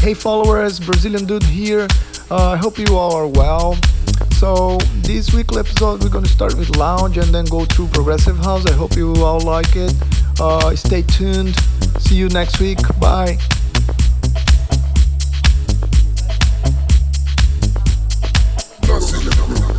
Hey followers, Brazilian dude here. Uh, I uh, hope you all are well. So this weekly episode we're gonna start with lounge and then go through progressive house. I hope you all like it. Uh, stay tuned. See you next week. Bye. Brazilian.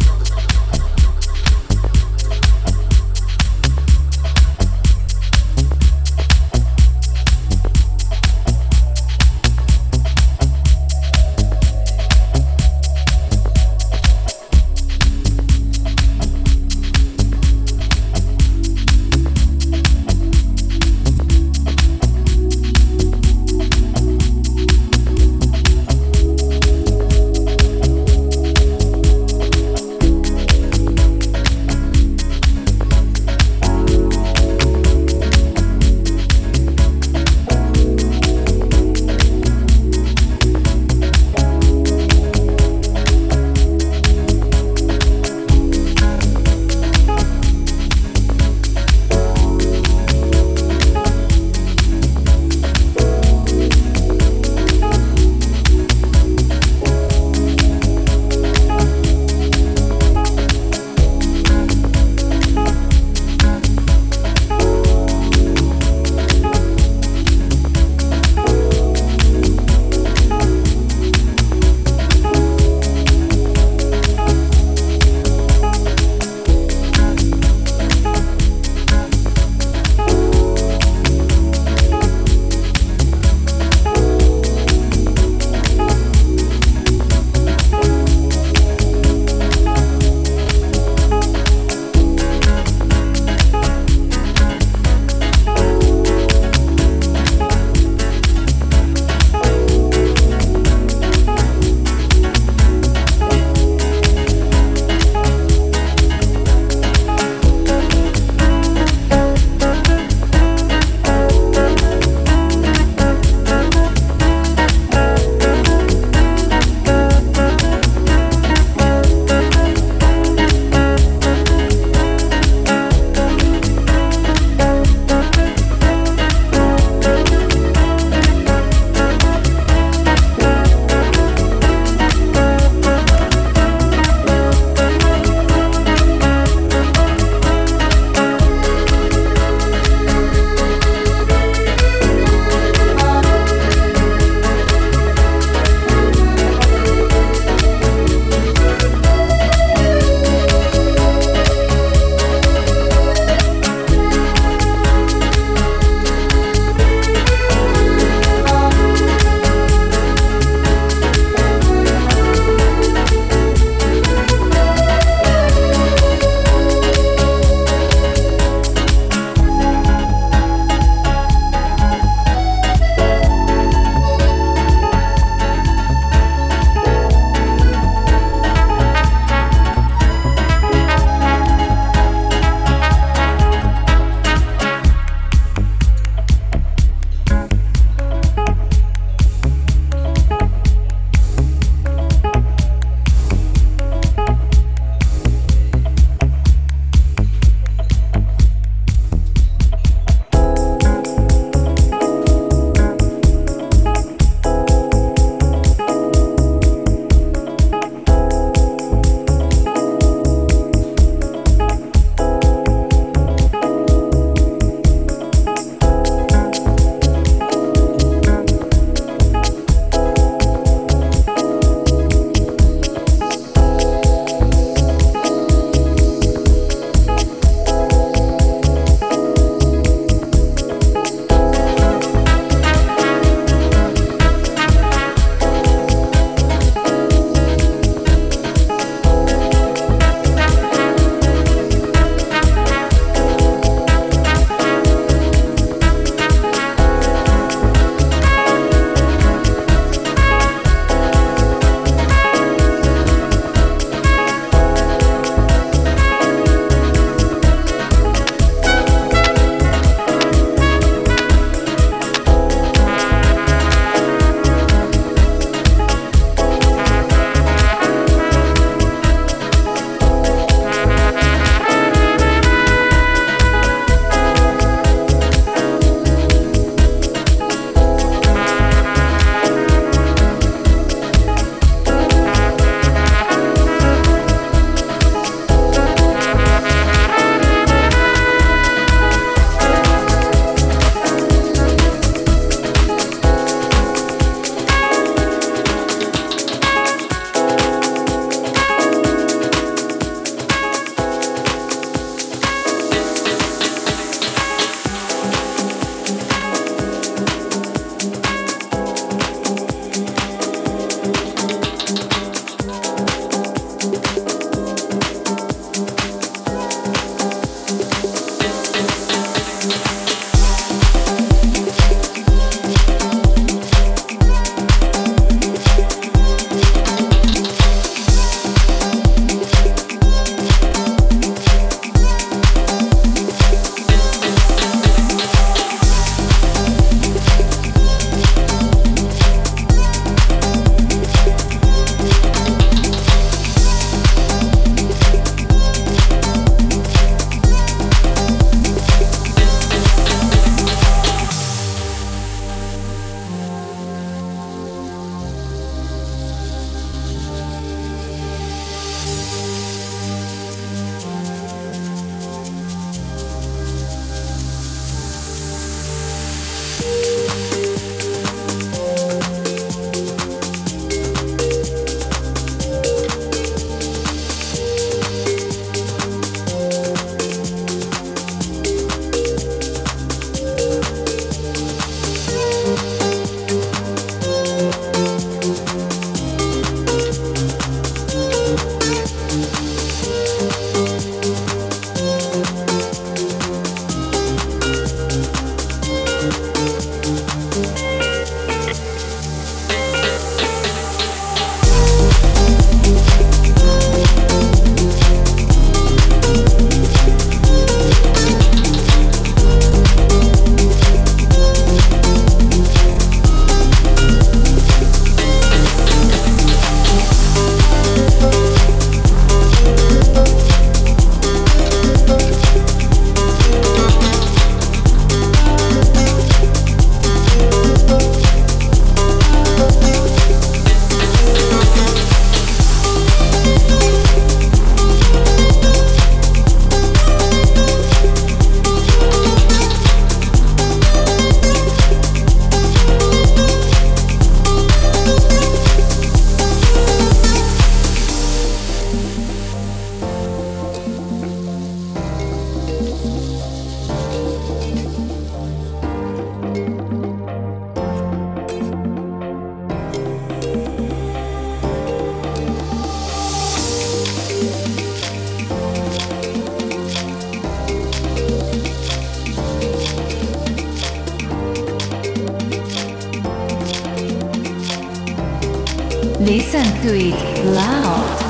Listen to it loud.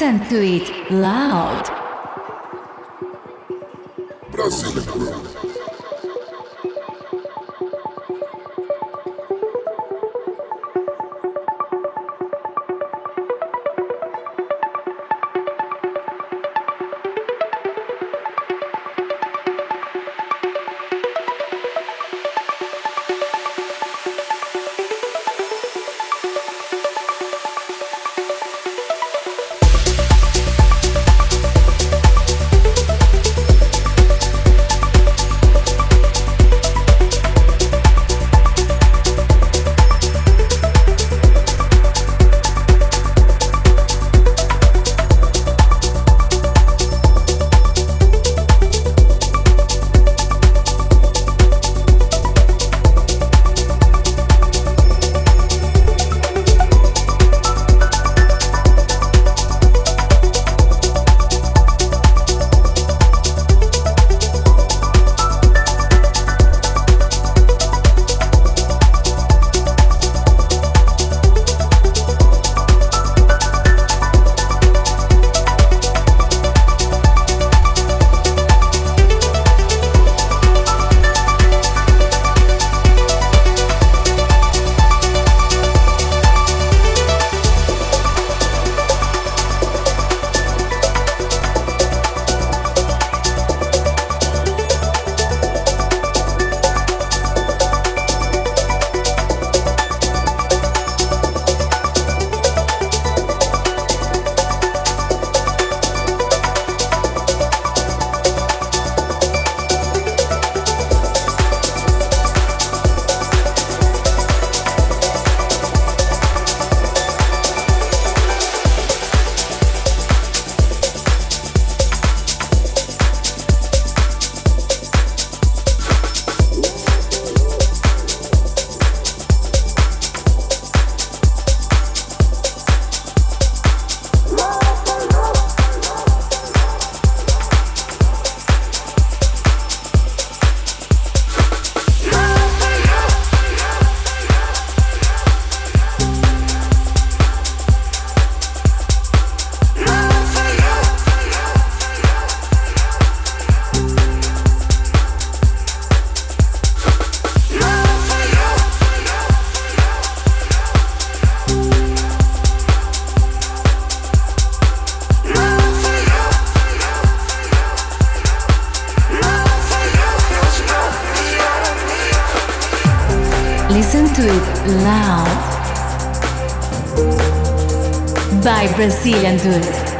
Listen to it loud. Brazilian Dude.